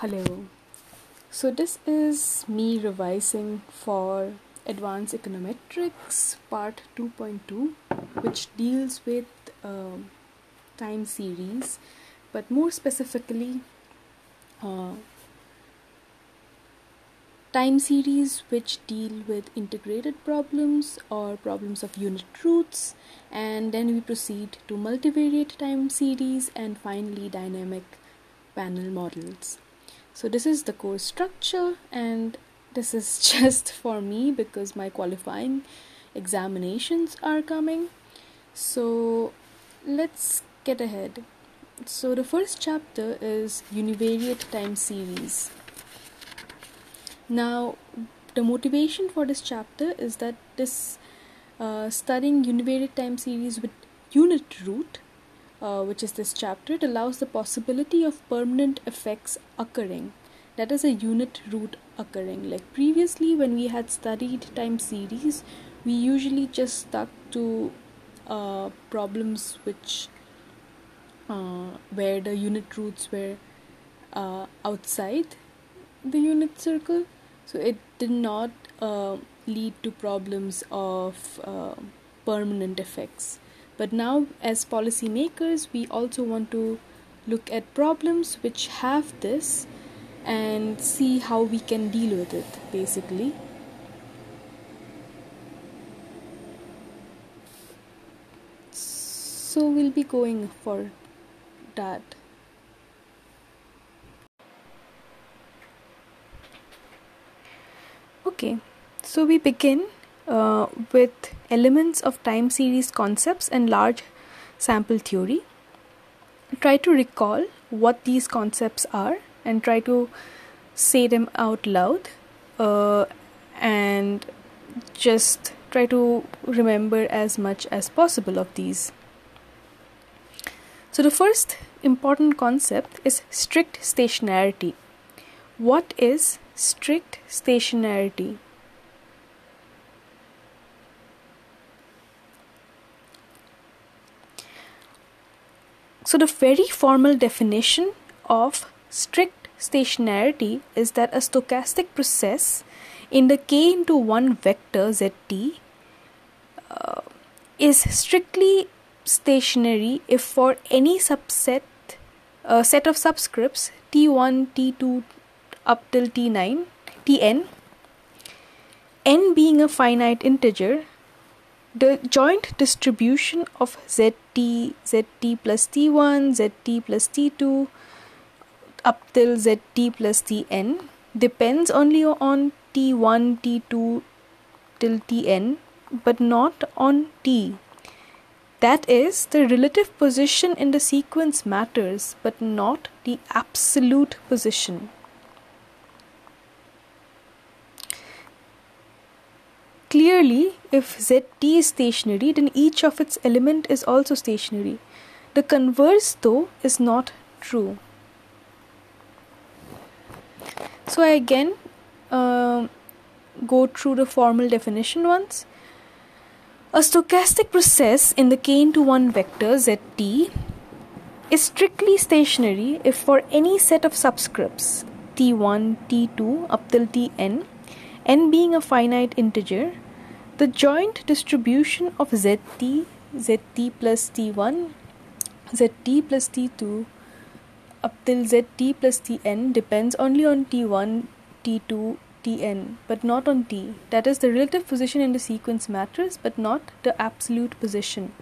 Hello. So, this is me revising for Advanced Econometrics Part 2.2, which deals with um, time series, but more specifically, uh, time series which deal with integrated problems or problems of unit roots, and then we proceed to multivariate time series and finally dynamic panel models. So, this is the course structure, and this is just for me because my qualifying examinations are coming. So, let's get ahead. So, the first chapter is univariate time series. Now, the motivation for this chapter is that this uh, studying univariate time series with unit root uh, which is this chapter, it allows the possibility of permanent effects occurring. That is a unit root occurring. Like previously, when we had studied time series, we usually just stuck to uh, problems which uh, where the unit roots were uh, outside the unit circle. So it did not uh, lead to problems of uh, permanent effects. But now, as policymakers, we also want to look at problems which have this and see how we can deal with it basically. So, we'll be going for that. Okay, so we begin uh, with elements of time series concepts and large sample theory. Try to recall what these concepts are and try to say them out loud uh, and just try to remember as much as possible of these. So, the first important concept is strict stationarity. What is strict stationarity? So, the very formal definition of strict stationarity is that a stochastic process in the k into 1 vector zt uh, is strictly stationary if for any subset uh, set of subscripts t1 t2 up till t9 tn n being a finite integer the joint distribution of zt zt plus t1 zt plus t2 up till zt plus tn depends only on t1 t2 till tn but not on t. That is the relative position in the sequence matters but not the absolute position. Clearly, if zt is stationary, then each of its element is also stationary. The converse, though, is not true. So I again uh, go through the formal definition once. A stochastic process in the k into 1 vector zt is strictly stationary if for any set of subscripts t1, t2 up till tn n being a finite integer, the joint distribution of zt, zt plus t1, zt plus t2 up till zt plus tn depends only on t1, t2, tn, but not on t. That is, the relative position in the sequence matters, but not the absolute position.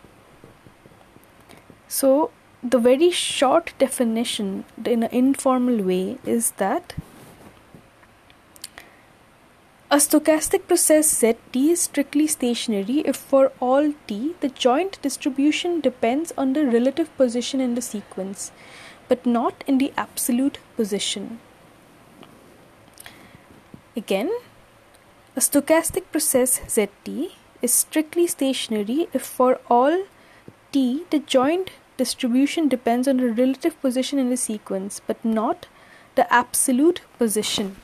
So, the very short definition in an informal way is that a stochastic process Zt is strictly stationary if for all t the joint distribution depends on the relative position in the sequence, but not in the absolute position. Again, a stochastic process Zt is strictly stationary if for all t the joint distribution depends on the relative position in the sequence, but not the absolute position.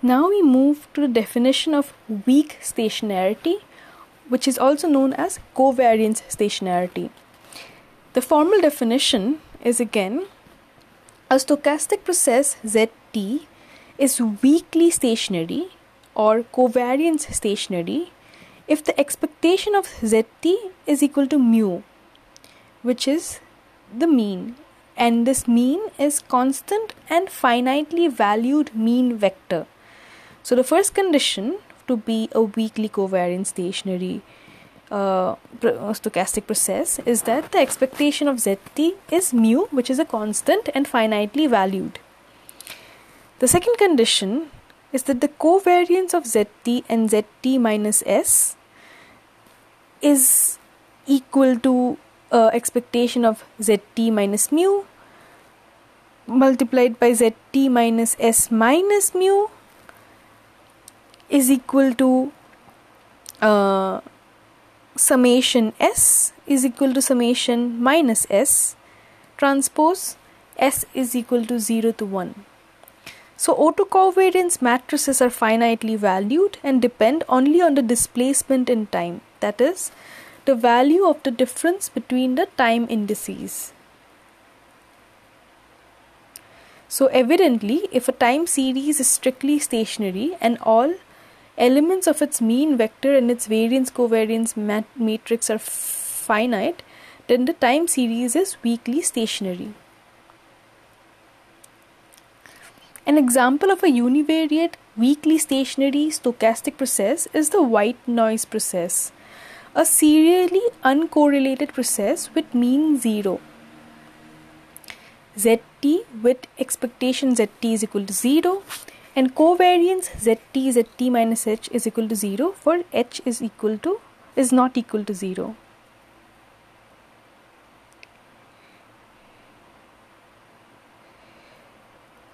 Now we move to the definition of weak stationarity, which is also known as covariance stationarity. The formal definition is again a stochastic process zt is weakly stationary or covariance stationary if the expectation of zt is equal to mu which is the mean and this mean is constant and finitely valued mean vector so the first condition to be a weakly covariant stationary uh, stochastic process is that the expectation of zt is mu which is a constant and finitely valued. The second condition is that the covariance of zt and zt minus s is equal to uh, expectation of zt minus mu multiplied by zt minus s minus mu is equal to uh, summation s is equal to summation minus s transpose s is equal to 0 to 1. So autocovariance matrices are finitely valued and depend only on the displacement in time that is the value of the difference between the time indices. So evidently if a time series is strictly stationary and all elements of its mean vector and its variance covariance mat- matrix are finite, then the time series is weakly stationary. An example of a univariate weakly stationary stochastic process is the white noise process, a serially uncorrelated process with mean 0. Zt with expectation Zt is equal to 0 and covariance zt zt minus h is equal to 0 for h is equal to is not equal to 0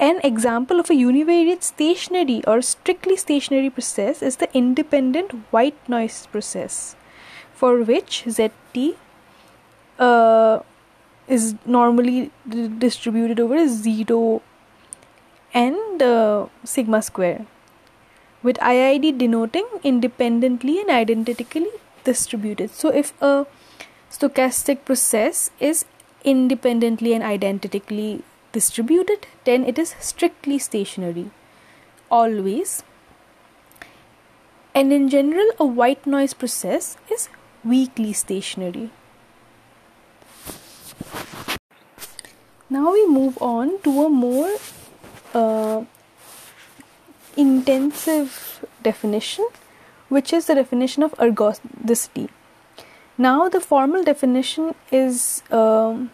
An example of a univariate stationary or strictly stationary process is the independent white noise process, for which Zt uh, is normally distributed over 0 and uh, sigma square with IID denoting independently and identically distributed. So if a stochastic process is independently and identically distributed, then it is strictly stationary always. And in general, a white noise process is weakly stationary. Now we move on to a more uh, intensive definition, which is the definition of ergodicity. Now, the formal definition is um,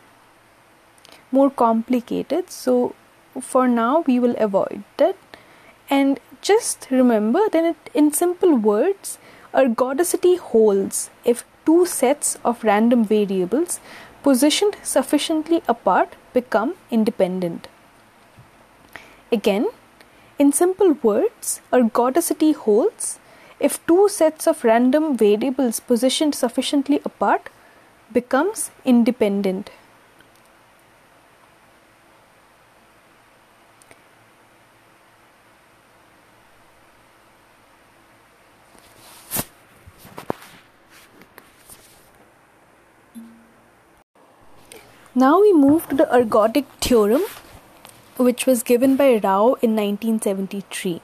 more complicated, so for now, we will avoid that. And just remember that it, in simple words, ergodicity holds if two sets of random variables positioned sufficiently apart become independent. Again, in simple words, ergodicity holds if two sets of random variables positioned sufficiently apart becomes independent. Now we move to the ergodic theorem which was given by Rao in 1973.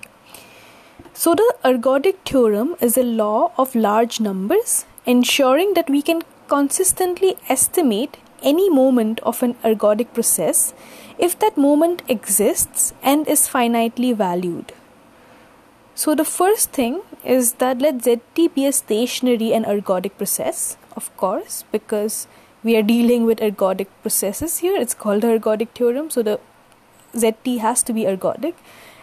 So, the ergodic theorem is a law of large numbers, ensuring that we can consistently estimate any moment of an ergodic process if that moment exists and is finitely valued. So, the first thing is that let ZT be a stationary and ergodic process, of course, because we are dealing with ergodic processes here. It's called the ergodic theorem. So, the zt has to be ergodic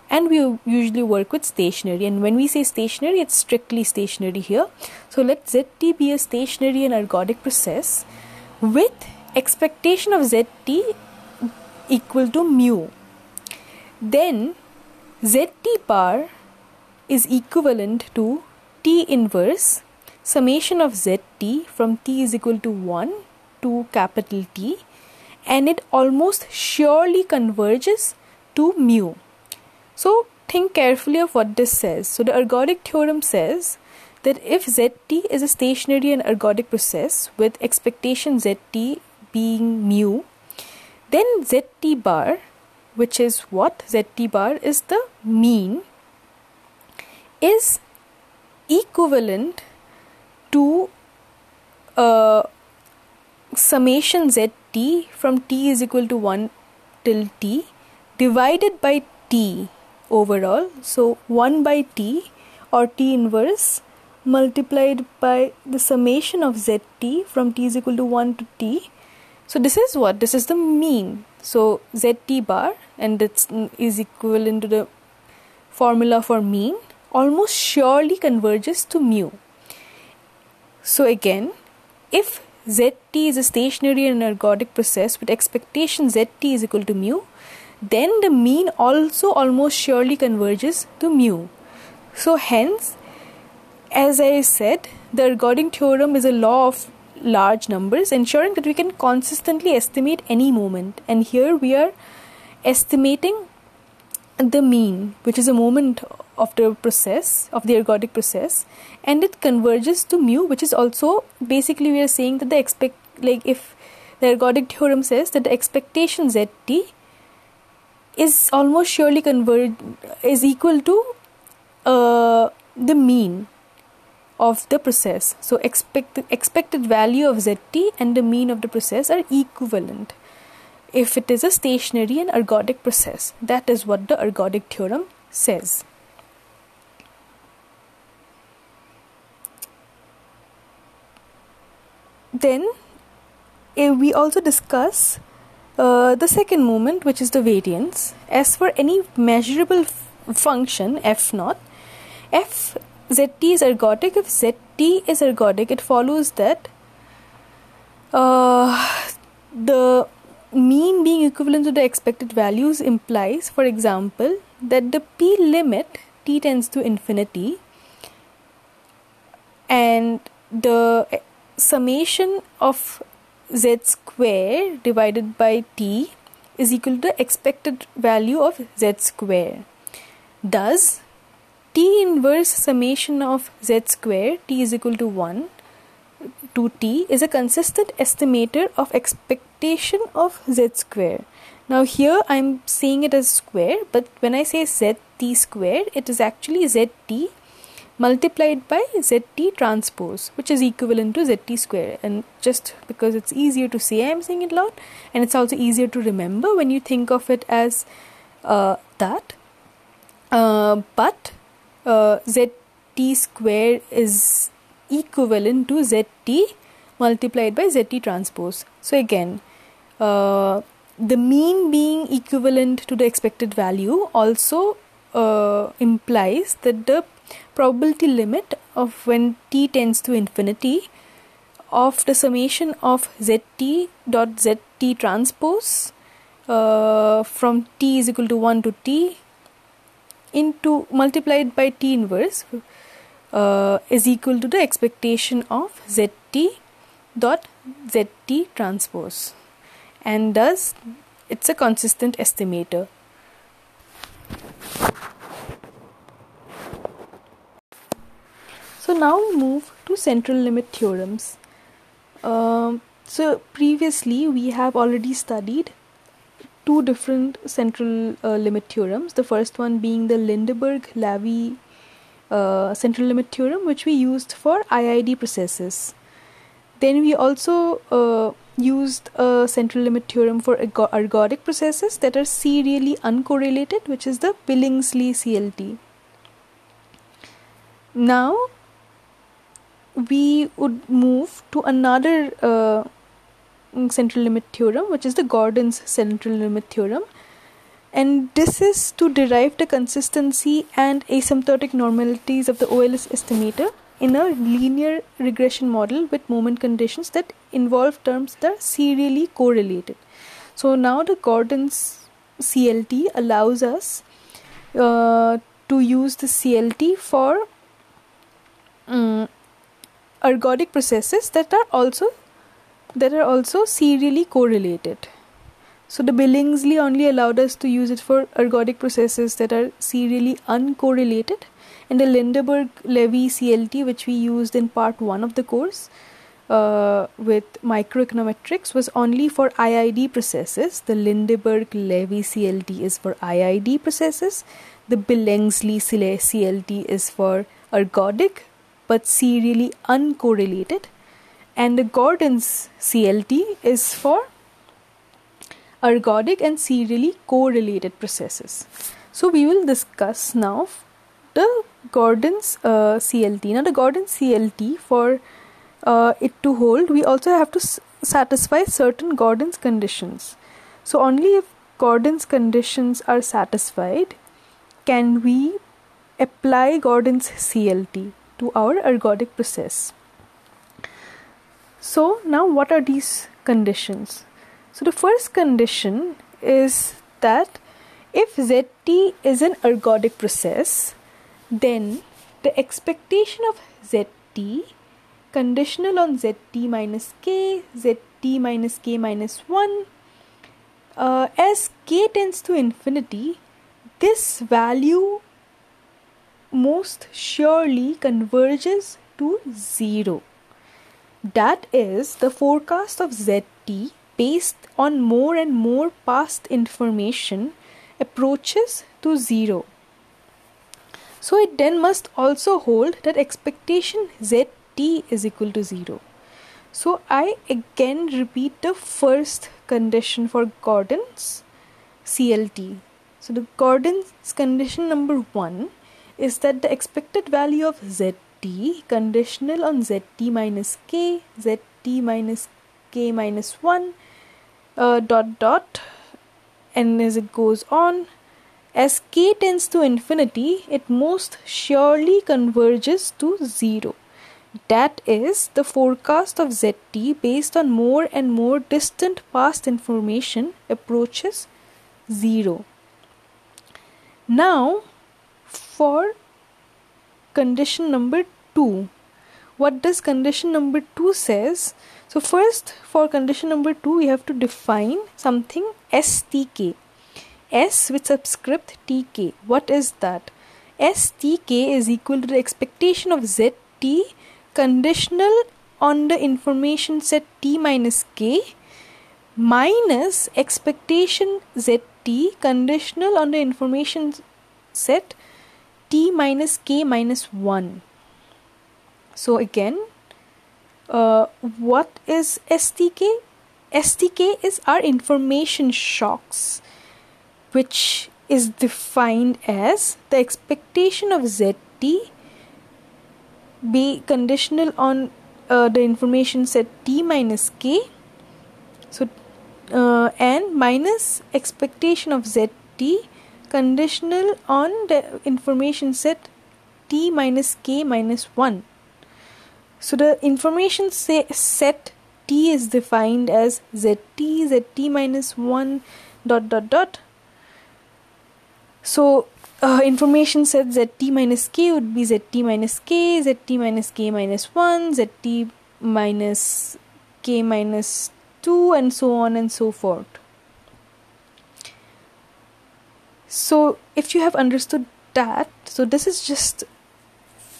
and we usually work with stationary. And when we say stationary it's strictly stationary here. So let zt be a stationary and ergodic process with expectation of zt equal to mu. Then zt bar is equivalent to t inverse summation of zt from t is equal to 1 to capital T and it almost surely converges to mu. So think carefully of what this says. So the ergodic theorem says that if zt is a stationary and ergodic process with expectation zt being mu, then zt bar which is what zt bar is the mean is equivalent to uh, summation zt from t is equal to 1 till t divided by t overall. So 1 by t or t inverse multiplied by the summation of zt from t is equal to 1 to t. So this is what? This is the mean. So zt bar and it is equivalent to the formula for mean almost surely converges to mu. So again if zt is a stationary and ergodic process with expectation zt is equal to mu then the mean also almost surely converges to mu so hence as I said, the ergodic theorem is a law of large numbers, ensuring that we can consistently estimate any moment. And here we are estimating the mean, which is a moment of the process, of the ergodic process, and it converges to mu, which is also basically we are saying that the expect, like if the ergodic theorem says that the expectation zt is almost surely converge is equal to uh, the mean of the process. So expect the expected value of zt and the mean of the process are equivalent if it is a stationary and ergodic process. That is what the ergodic theorem says. Then uh, we also discuss uh, the second moment, which is the variance. As for any measurable f- function f naught, f zt is ergodic if zt is ergodic it follows that uh, the mean being equivalent to the expected values implies for example that the p limit t tends to infinity and the summation of z square divided by t is equal to the expected value of z square thus t inverse summation of z square t is equal to 1 to t is a consistent estimator of expectation of z square. Now here I am saying it as square but when I say zt square it is actually zt multiplied by zt transpose which is equivalent to zt square and just because it's easier to say I am saying it loud and it's also easier to remember when you think of it as uh, that uh, but uh, zt square is equivalent to zt multiplied by zt transpose. So again, uh, the mean being equivalent to the expected value also uh, implies that the probability limit of when t tends to infinity of the summation of zt dot zt transpose uh, from t is equal to 1 to t into multiplied by t inverse uh, is equal to the expectation of zt dot zt transpose. And thus it's a consistent estimator so now we move to central limit theorems um, so previously we have already studied two different central uh, limit theorems. The first one being the Lindeberg-Levy uh, central limit theorem, which we used for IID processes. Then we also uh, used a central limit theorem for ergodic processes that are serially uncorrelated, which is the Billingsley CLT. Now we would move to another uh, central limit theorem, which is the Gordin's central limit theorem. And this is to derive the consistency and asymptotic normalities of the OLS estimator in a linear regression model with moment conditions that involve terms that are serially correlated. So now the Gordin's CLT allows us uh, to use the CLT for um, ergodic processes that are also that are also serially correlated. So the Billingsley only allowed us to use it for ergodic processes that are serially uncorrelated, and the Lindeberg-Levy CLT, which we used in part one of the course, uh, with microeconometrics was only for IID processes. The Lindeberg-Levy CLT is for IID processes. The Billingsley CLT is for ergodic but serially uncorrelated. And the Gordin's CLT is for ergodic and serially correlated processes. So we will discuss now the Gordin's uh, CLT. Now the Gordin's CLT for uh, it to hold, we also have to s- satisfy certain Gordin's conditions. So, only if Gordin's conditions are satisfied can we apply Gordin's CLT to our ergodic process. So, now what are these conditions? So, the first condition is that if ZT is an ergodic process, then the expectation of ZT conditional on zt minus k, zt minus k minus 1. Uh, as k tends to infinity, this value most surely converges to 0. That is, the forecast of zt based on more and more past information approaches to 0. So it then must also hold that expectation z t is equal to 0. So I again repeat the first condition for Gordin's CLT. So the Gordin's condition number 1 is that the expected value of zt conditional on zt minus k, zt minus k minus 1 uh, dot dot and as it goes on as k tends to infinity it most surely converges to 0 that is the forecast of ZT based on more and more distant past information approaches 0. Now, for condition number 2, what does condition number 2 says? So first for condition number 2 we have to define something STK. S with subscript TK. What is that? STK is equal to the expectation of ZT conditional on the information set t minus k minus expectation zt conditional on the information set t minus k minus 1 so again uh, what is stk stk is our information shocks which is defined as the expectation of zt be conditional on uh, the information set t minus k. So uh, and minus expectation of zt conditional on the information set t minus k minus 1 so the information set t is defined as zt zt minus 1 dot dot dot so uh, information set zt minus k would be zt minus k, zt minus k minus 1, zt minus k minus 2 and so on and so forth. So if you have understood that, so this is just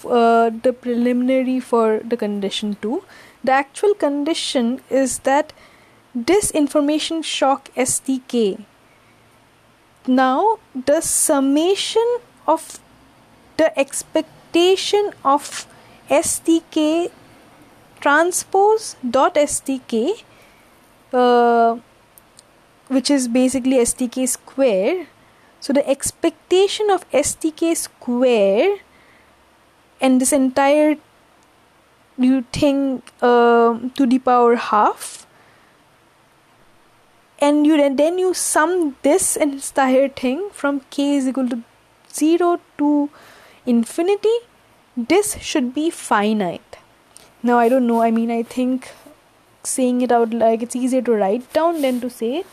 uh, the preliminary for the condition 2. The actual condition is that this information shock STK now the summation of the expectation of stk transpose dot stk uh, which is basically stk square so the expectation of stk square and this entire you think uh, to the power half? And you then you sum this entire thing from k is equal to 0 to infinity this should be finite. Now i don't know. I mean i think saying it out like it's easier to write down than to say it.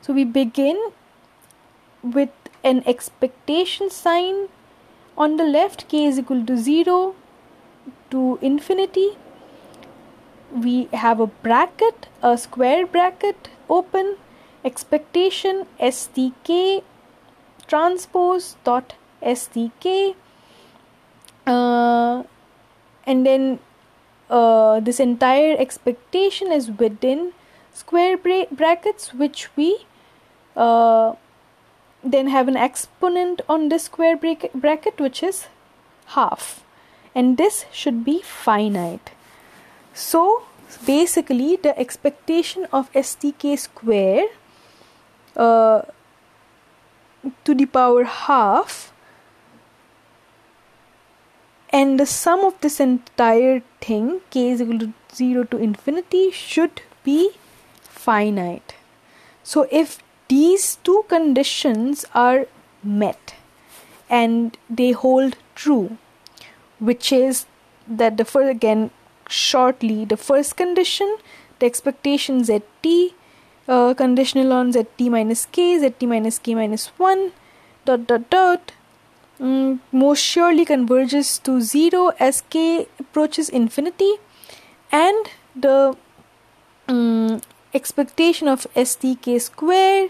So we begin with an expectation sign on the left k is equal to 0 to infinity. We have a bracket a square bracket open. Expectation stk transpose dot stk uh, and then uh, this entire expectation is within square bra- brackets which we uh, then have an exponent on this square bracket which is half. And this should be finite. So basically the expectation of stk square uh, to the power half and the sum of this entire thing k is equal to 0 to infinity should be finite. So if these two conditions are met and they hold true which is that the first again shortly the first condition the expectation zt uh, conditional on zt minus k zt minus k minus 1 dot dot dot mm, most surely converges to 0 as k approaches infinity and the um, expectation of stk square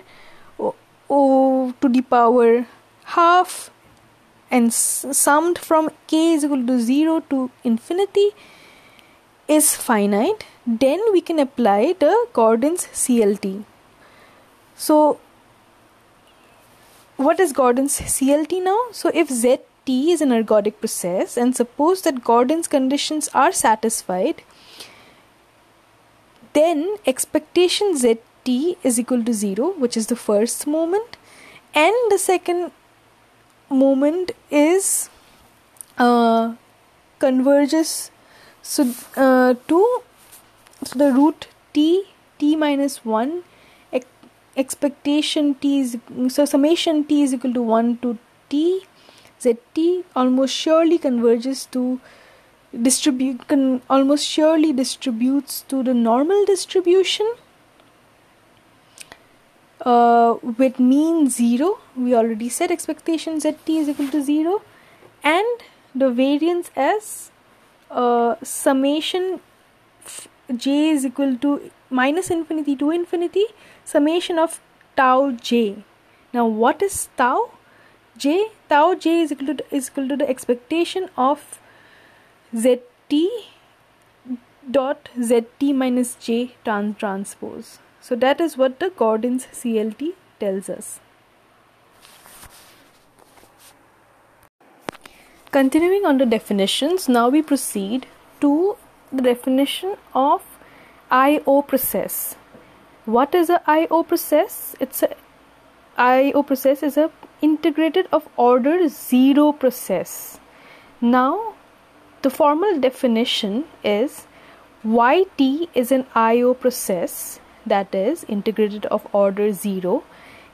o, o, to the power half and summed from k is equal to 0 to infinity is finite then we can apply the Gordin's CLT so what is Gordin's CLT now? So if ZT is an ergodic process and suppose that Gordin's conditions are satisfied, then expectation ZT is equal to 0, which is the first moment, and the second moment is uh, converges. So uh, to so the root t t minus 1 expectation t is so summation t is equal to 1 to t. Zt almost surely converges to distribute con, almost surely distributes to the normal distribution uh, with mean 0 we already said expectation zt is equal to 0 and the variance as uh, summation j is equal to minus infinity to infinity summation of tau j. Now, what is tau j? Tau j is equal to, is equal to the expectation of zt dot zt minus j trans transpose. So, that is what the Gordin's CLT tells us. Continuing on the definitions, now we proceed to the definition of I/O process. What is a I/O process? It's a I/O process is a integrated of order 0 process. Now, the formal definition is YT is an I/O process that is integrated of order 0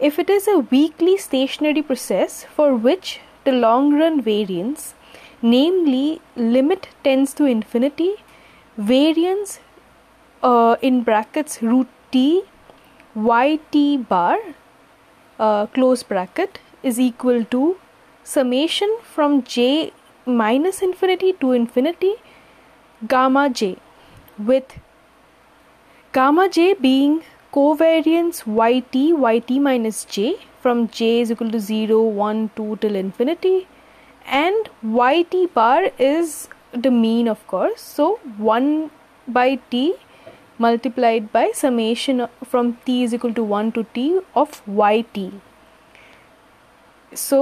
if it is a weakly stationary process for which the long run variance namely limit tends to infinity variance uh, in brackets root t yt bar uh, close bracket is equal to summation from j minus infinity to infinity gamma j with gamma j being covariance yt yt minus j from j is equal to 0 1 2 till infinity and yt bar is the mean of course so 1 by t multiplied by summation from t is equal to 1 to t of yt. So,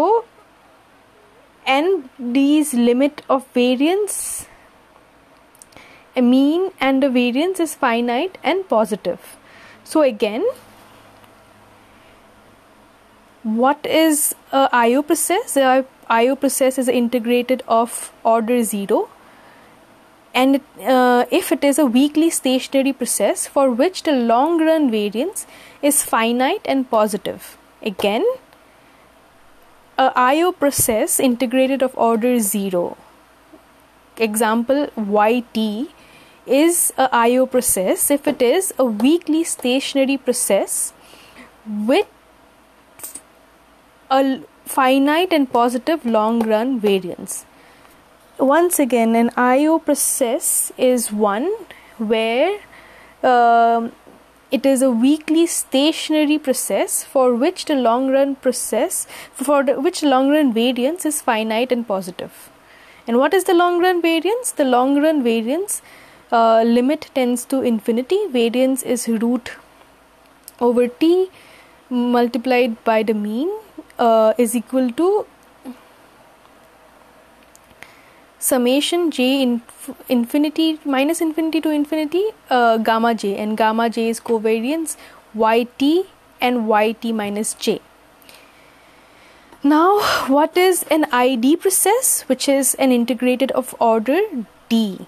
and these limit of variance a mean and the variance is finite and positive. So again, what is a IO process? A IO process is integrated of order 0 and uh, if it is a weakly stationary process for which the long run variance is finite and positive again a IO process integrated of order 0 example YT is a IO process. If it is a weakly stationary process with a finite and positive long run variance. Once again an IO process is one where uh, it is a weakly stationary process for which the long run process for which long run variance is finite and positive. And what is the long run variance? The long run variance uh, limit tends to infinity. Variance is root over t multiplied by the mean uh, is equal to summation j in infinity minus infinity to infinity uh, gamma j. And gamma j is covariance yt and yt minus j. Now what is an id process which is an integrated of order d?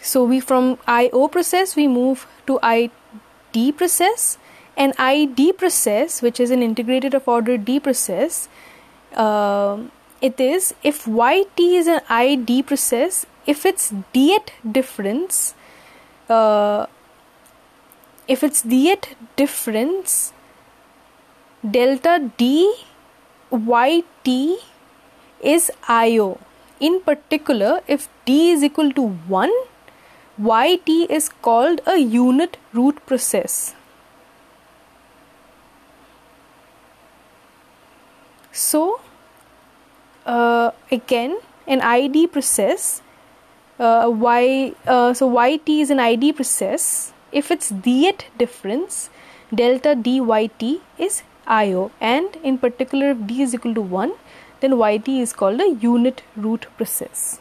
So we from io process we move to id process. An id process which is an integrated of order d process uh, it is if yt is an id process if its d difference uh, if its d difference delta d yt is io in particular if d is equal to 1 yt is called a unit root process. So uh, again an id process uh, y uh, so yt is an id process. If its dth difference delta dyt is io and in particular if d is equal to 1 then yt is called a unit root process